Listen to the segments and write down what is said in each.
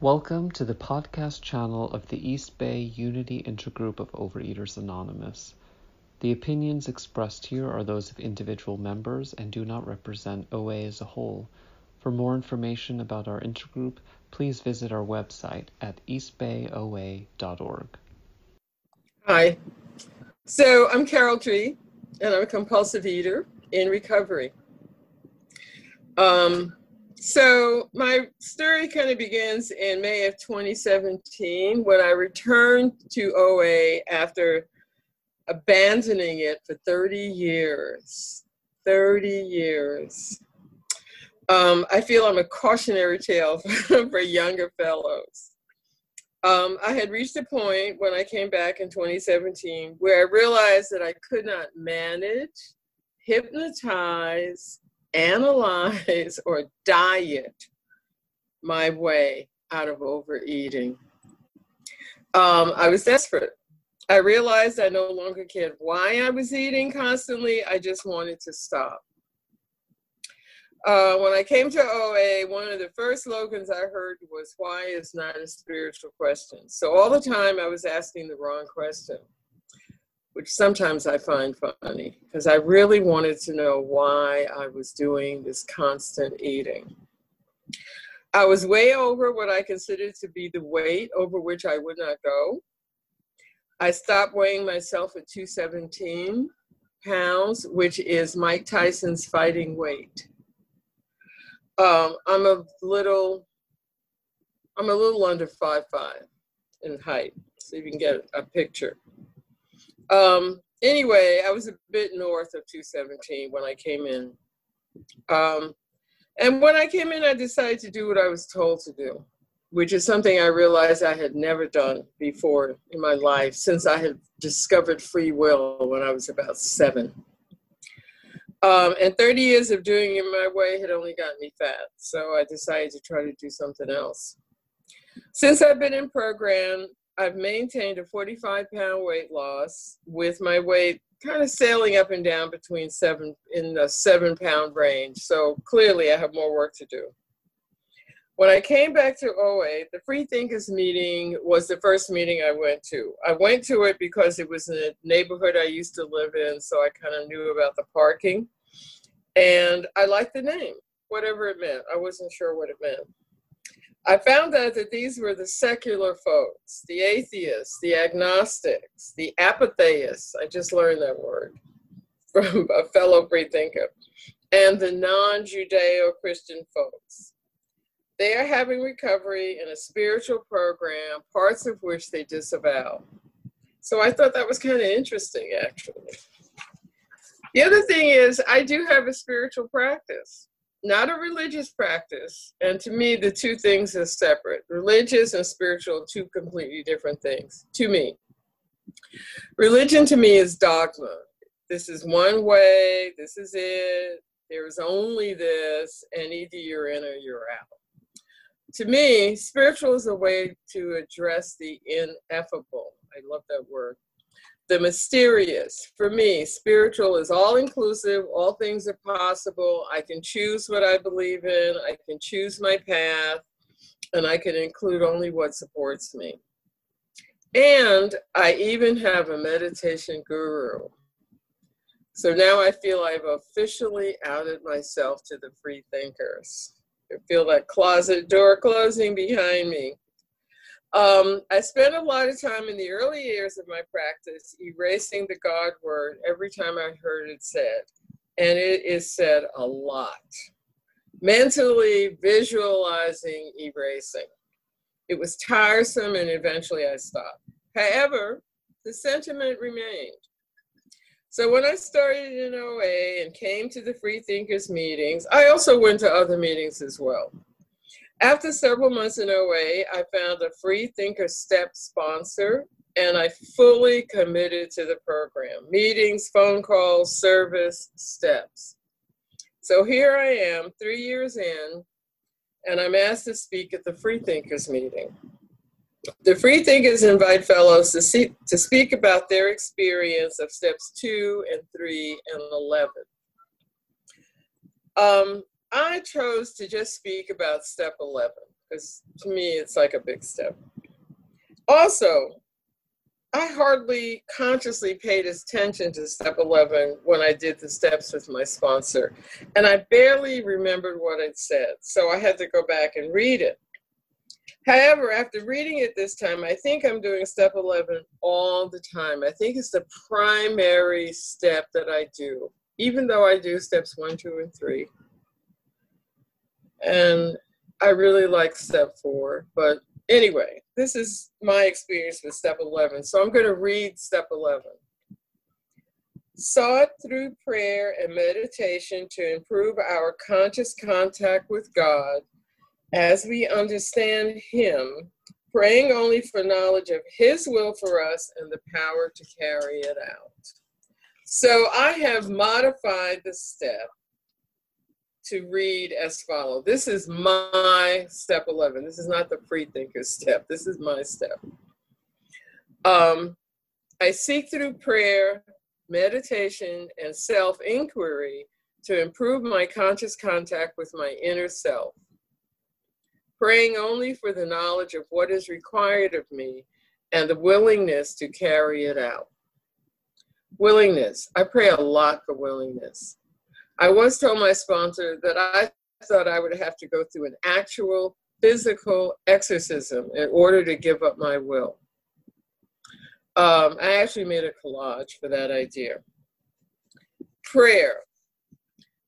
Welcome to the podcast channel of the East Bay Unity Intergroup of Overeaters Anonymous. The opinions expressed here are those of individual members and do not represent OA as a whole. For more information about our intergroup, please visit our website at eastbayoa.org. Hi. So I'm Carol Tree, and I'm a compulsive eater in recovery. Um, so my story kind of begins in May of 2017 when I returned to OA after abandoning it for 30 years. 30 years. Um, I feel I'm a cautionary tale for younger fellows. Um, I had reached a point when I came back in 2017 where I realized that I could not manage, hypnotize, analyze or diet my way out of overeating. Um, I was desperate. I realized I no longer cared why I was eating constantly, I just wanted to stop. Uh, when I came to OA, one of the first slogans I heard was, Why is not a spiritual question? So all the time I was asking the wrong question which sometimes I find funny because I really wanted to know why I was doing this constant eating. I was way over what I considered to be the weight over which I would not go. I stopped weighing myself at 217 pounds, which is Mike Tyson's fighting weight. Um, I'm a little, I'm a little under five five in height, so you can get a picture. Um, anyway, I was a bit north of 217 when I came in. Um, and when I came in, I decided to do what I was told to do, which is something I realized I had never done before in my life since I had discovered free will when I was about seven. Um, and 30 years of doing it my way had only gotten me fat. So I decided to try to do something else. Since I've been in program, I've maintained a 45 pound weight loss with my weight kind of sailing up and down between seven in the seven pound range. So clearly I have more work to do. When I came back to oh OA, the Free Thinkers meeting was the first meeting I went to. I went to it because it was in a neighborhood I used to live in, so I kind of knew about the parking. And I liked the name, whatever it meant. I wasn't sure what it meant. I found out that these were the secular folks, the atheists, the agnostics, the apatheists. I just learned that word from a fellow free thinker, and the non Judeo Christian folks. They are having recovery in a spiritual program, parts of which they disavow. So I thought that was kind of interesting, actually. The other thing is, I do have a spiritual practice not a religious practice. And to me, the two things are separate. Religious and spiritual, two completely different things to me. Religion to me is dogma. This is one way, this is it, there's only this, and either you're in or you're out. To me, spiritual is a way to address the ineffable. I love that word the mysterious. For me, spiritual is all inclusive, all things are possible. I can choose what I believe in, I can choose my path, and I can include only what supports me. And I even have a meditation guru. So now I feel I've officially outed myself to the free thinkers. I feel that closet door closing behind me. Um, I spent a lot of time in the early years of my practice erasing the God word every time I heard it said. And it is said a lot. Mentally visualizing erasing. It was tiresome and eventually I stopped. However, the sentiment remained. So when I started in OA and came to the Free Thinkers meetings, I also went to other meetings as well. After several months in OA, I found a free Thinker Step sponsor and I fully committed to the program meetings, phone calls, service, steps. So here I am, three years in, and I'm asked to speak at the Free Thinkers meeting. The Free Thinkers invite fellows to, see, to speak about their experience of steps two and three and 11. Um, I chose to just speak about step 11 because to me it's like a big step. Also, I hardly consciously paid attention to step 11 when I did the steps with my sponsor, and I barely remembered what it said, so I had to go back and read it. However, after reading it this time, I think I'm doing step 11 all the time. I think it's the primary step that I do, even though I do steps one, two, and three. And I really like step four, but anyway, this is my experience with step 11. So I'm going to read step 11. Sought through prayer and meditation to improve our conscious contact with God as we understand Him, praying only for knowledge of His will for us and the power to carry it out. So I have modified the step to read as follow. This is my step 11. This is not the free thinker step. This is my step. Um, I seek through prayer, meditation, and self inquiry to improve my conscious contact with my inner self. Praying only for the knowledge of what is required of me and the willingness to carry it out. Willingness. I pray a lot for willingness. I once told my sponsor that I thought I would have to go through an actual physical exorcism in order to give up my will. Um, I actually made a collage for that idea. Prayer.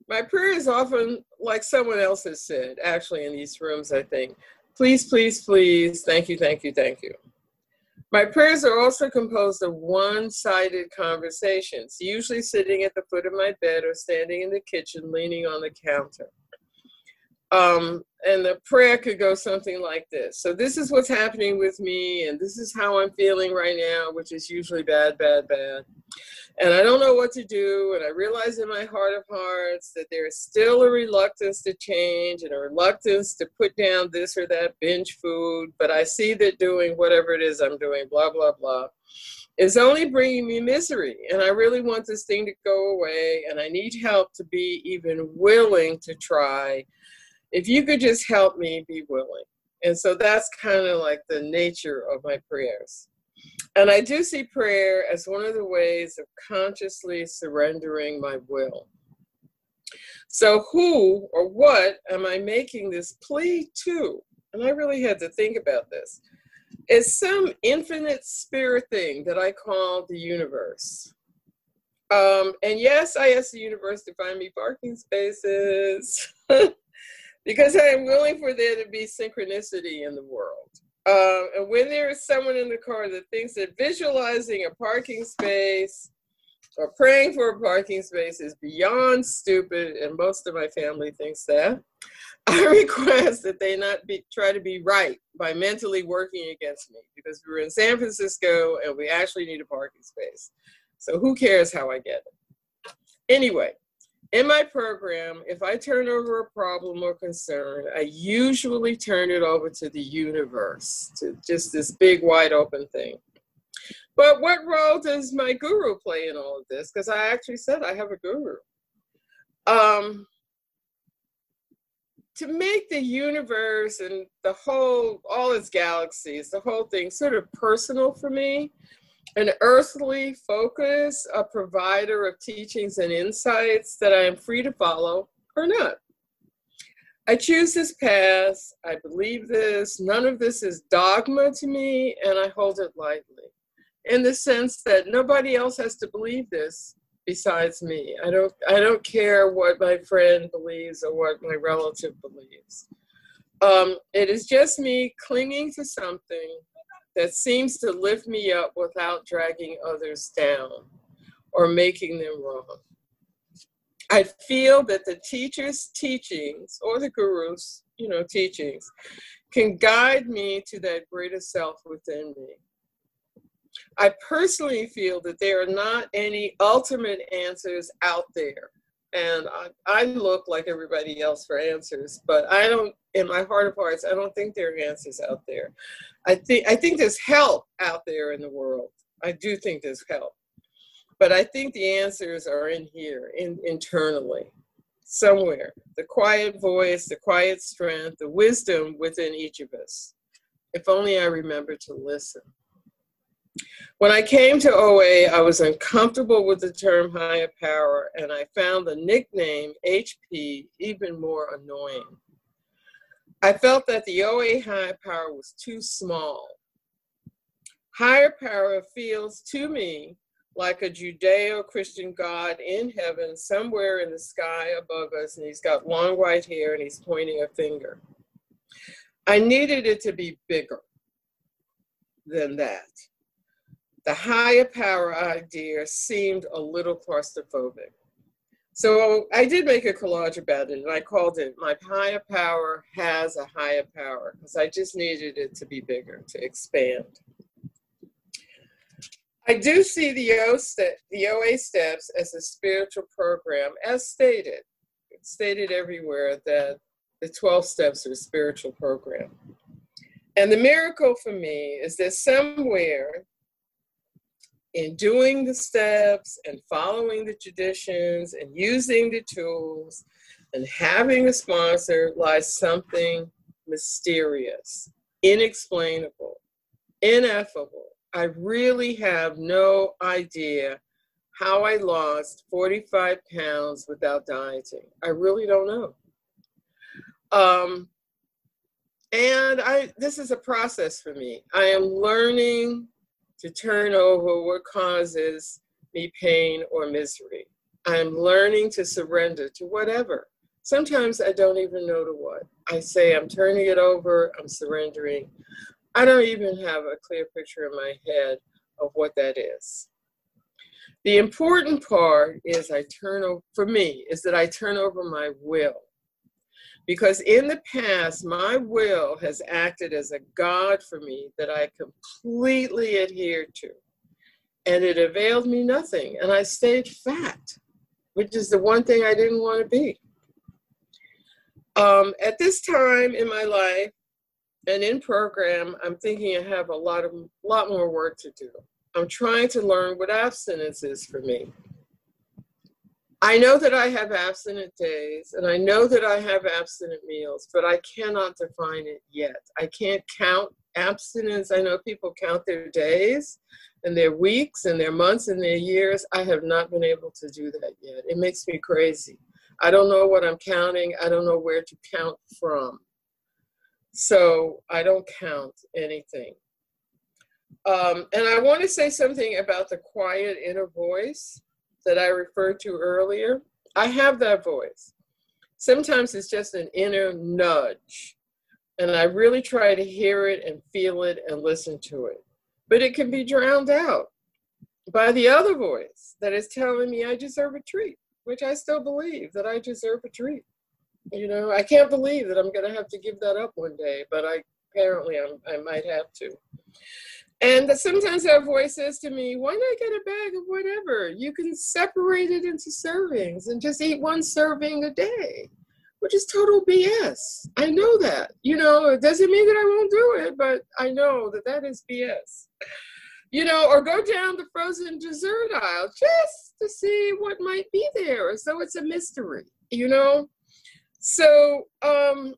My prayer is often like someone else has said, actually, in these rooms, I think. Please, please, please, thank you, thank you, thank you. My prayers are also composed of one sided conversations, usually sitting at the foot of my bed or standing in the kitchen, leaning on the counter. Um, and the prayer could go something like this So, this is what's happening with me, and this is how I'm feeling right now, which is usually bad, bad, bad and I don't know what to do. And I realize in my heart of hearts that there is still a reluctance to change and a reluctance to put down this or that binge food. But I see that doing whatever it is I'm doing, blah, blah, blah, is only bringing me misery. And I really want this thing to go away. And I need help to be even willing to try. If you could just help me be willing. And so that's kind of like the nature of my prayers. And I do see prayer as one of the ways of consciously surrendering my will. So, who or what am I making this plea to? And I really had to think about this. It's some infinite spirit thing that I call the universe. Um, and yes, I asked the universe to find me parking spaces because I am willing for there to be synchronicity in the world. Um, and when there is someone in the car that thinks that visualizing a parking space or praying for a parking space is beyond stupid, and most of my family thinks that, I request that they not be try to be right by mentally working against me because we're in San Francisco and we actually need a parking space. So who cares how I get it? Anyway, in my program, if I turn over a problem or concern, I usually turn it over to the universe, to just this big, wide open thing. But what role does my guru play in all of this? Because I actually said I have a guru. Um, to make the universe and the whole, all its galaxies, the whole thing sort of personal for me, an earthly focus, a provider of teachings and insights that I am free to follow or not. I choose this path. I believe this. None of this is dogma to me, and I hold it lightly in the sense that nobody else has to believe this besides me. I don't I don't care what my friend believes or what my relative believes. Um, it is just me clinging to something that seems to lift me up without dragging others down or making them wrong. I feel that the teacher's teachings or the guru's, you know, teachings can guide me to that greater self within me. I personally feel that there are not any ultimate answers out there. And I, I look like everybody else for answers, but I don't, in my heart of hearts, I don't think there are answers out there. I think I think there's help out there in the world. I do think there's help, but I think the answers are in here, in internally. somewhere. The quiet voice, the quiet strength, the wisdom within each of us. If only I remember to listen. When I came to OA, I was uncomfortable with the term higher power, and I found the nickname HP even more annoying. I felt that the OA higher power was too small. Higher power feels to me like a Judeo Christian God in heaven, somewhere in the sky above us, and he's got long white hair and he's pointing a finger. I needed it to be bigger than that. The higher power idea seemed a little claustrophobic. So I did make a collage about it and I called it My Higher Power Has a Higher Power because I just needed it to be bigger, to expand. I do see the, o the OA steps as a spiritual program, as stated. It's stated everywhere that the 12 steps are a spiritual program. And the miracle for me is that somewhere in doing the steps and following the traditions and using the tools and having a sponsor lies something mysterious, inexplainable, ineffable. I really have no idea how I lost 45 pounds without dieting. I really don't know. Um, and I this is a process for me. I am learning to turn over what causes me pain or misery. I'm learning to surrender to whatever. Sometimes I don't even know to what. I say I'm turning it over, I'm surrendering. I don't even have a clear picture in my head of what that is. The important part is I turn over, for me, is that I turn over my will. Because in the past, my will has acted as a God for me that I completely adhered to. And it availed me nothing. And I stayed fat, which is the one thing I didn't want to be. Um, at this time in my life and in program, I'm thinking I have a lot of lot more work to do. I'm trying to learn what abstinence is for me. I know that I have abstinent days and I know that I have abstinent meals, but I cannot define it yet. I can't count abstinence. I know people count their days and their weeks and their months and their years. I have not been able to do that yet. It makes me crazy. I don't know what I'm counting. I don't know where to count from. So I don't count anything. Um, and I want to say something about the quiet inner voice that I referred to earlier, I have that voice. Sometimes it's just an inner nudge, and I really try to hear it and feel it and listen to it. But it can be drowned out by the other voice that is telling me I deserve a treat, which I still believe that I deserve a treat. You know, I can't believe that I'm going to have to give that up one day, but I apparently I'm, I might have to. And sometimes that voice says to me, why not get a bag of whatever? You can separate it into servings and just eat one serving a day, which is total BS. I know that. You know, it doesn't mean that I won't do it, but I know that that is BS. You know, or go down the frozen dessert aisle just to see what might be there. So it's a mystery, you know? So, um,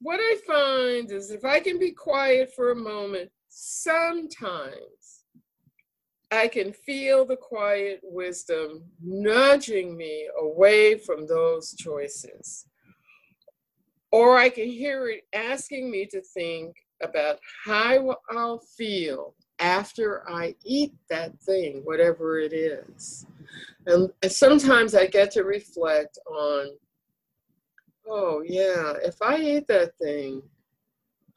what I find is if I can be quiet for a moment sometimes I can feel the quiet wisdom nudging me away from those choices. Or I can hear it asking me to think about how I'll feel after I eat that thing, whatever it is. And, sometimes I get to reflect on, oh, yeah, if I eat that thing,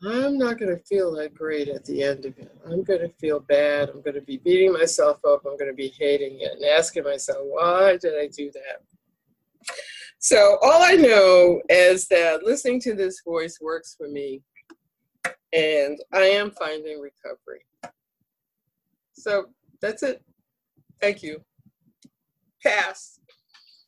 I'm not going to feel that great at the end of it. I'm going to feel bad. I'm going to be beating myself up. I'm going to be hating it and asking myself, why did I do that? So, all I know is that listening to this voice works for me, and I am finding recovery. So, that's it. Thank you. Pass.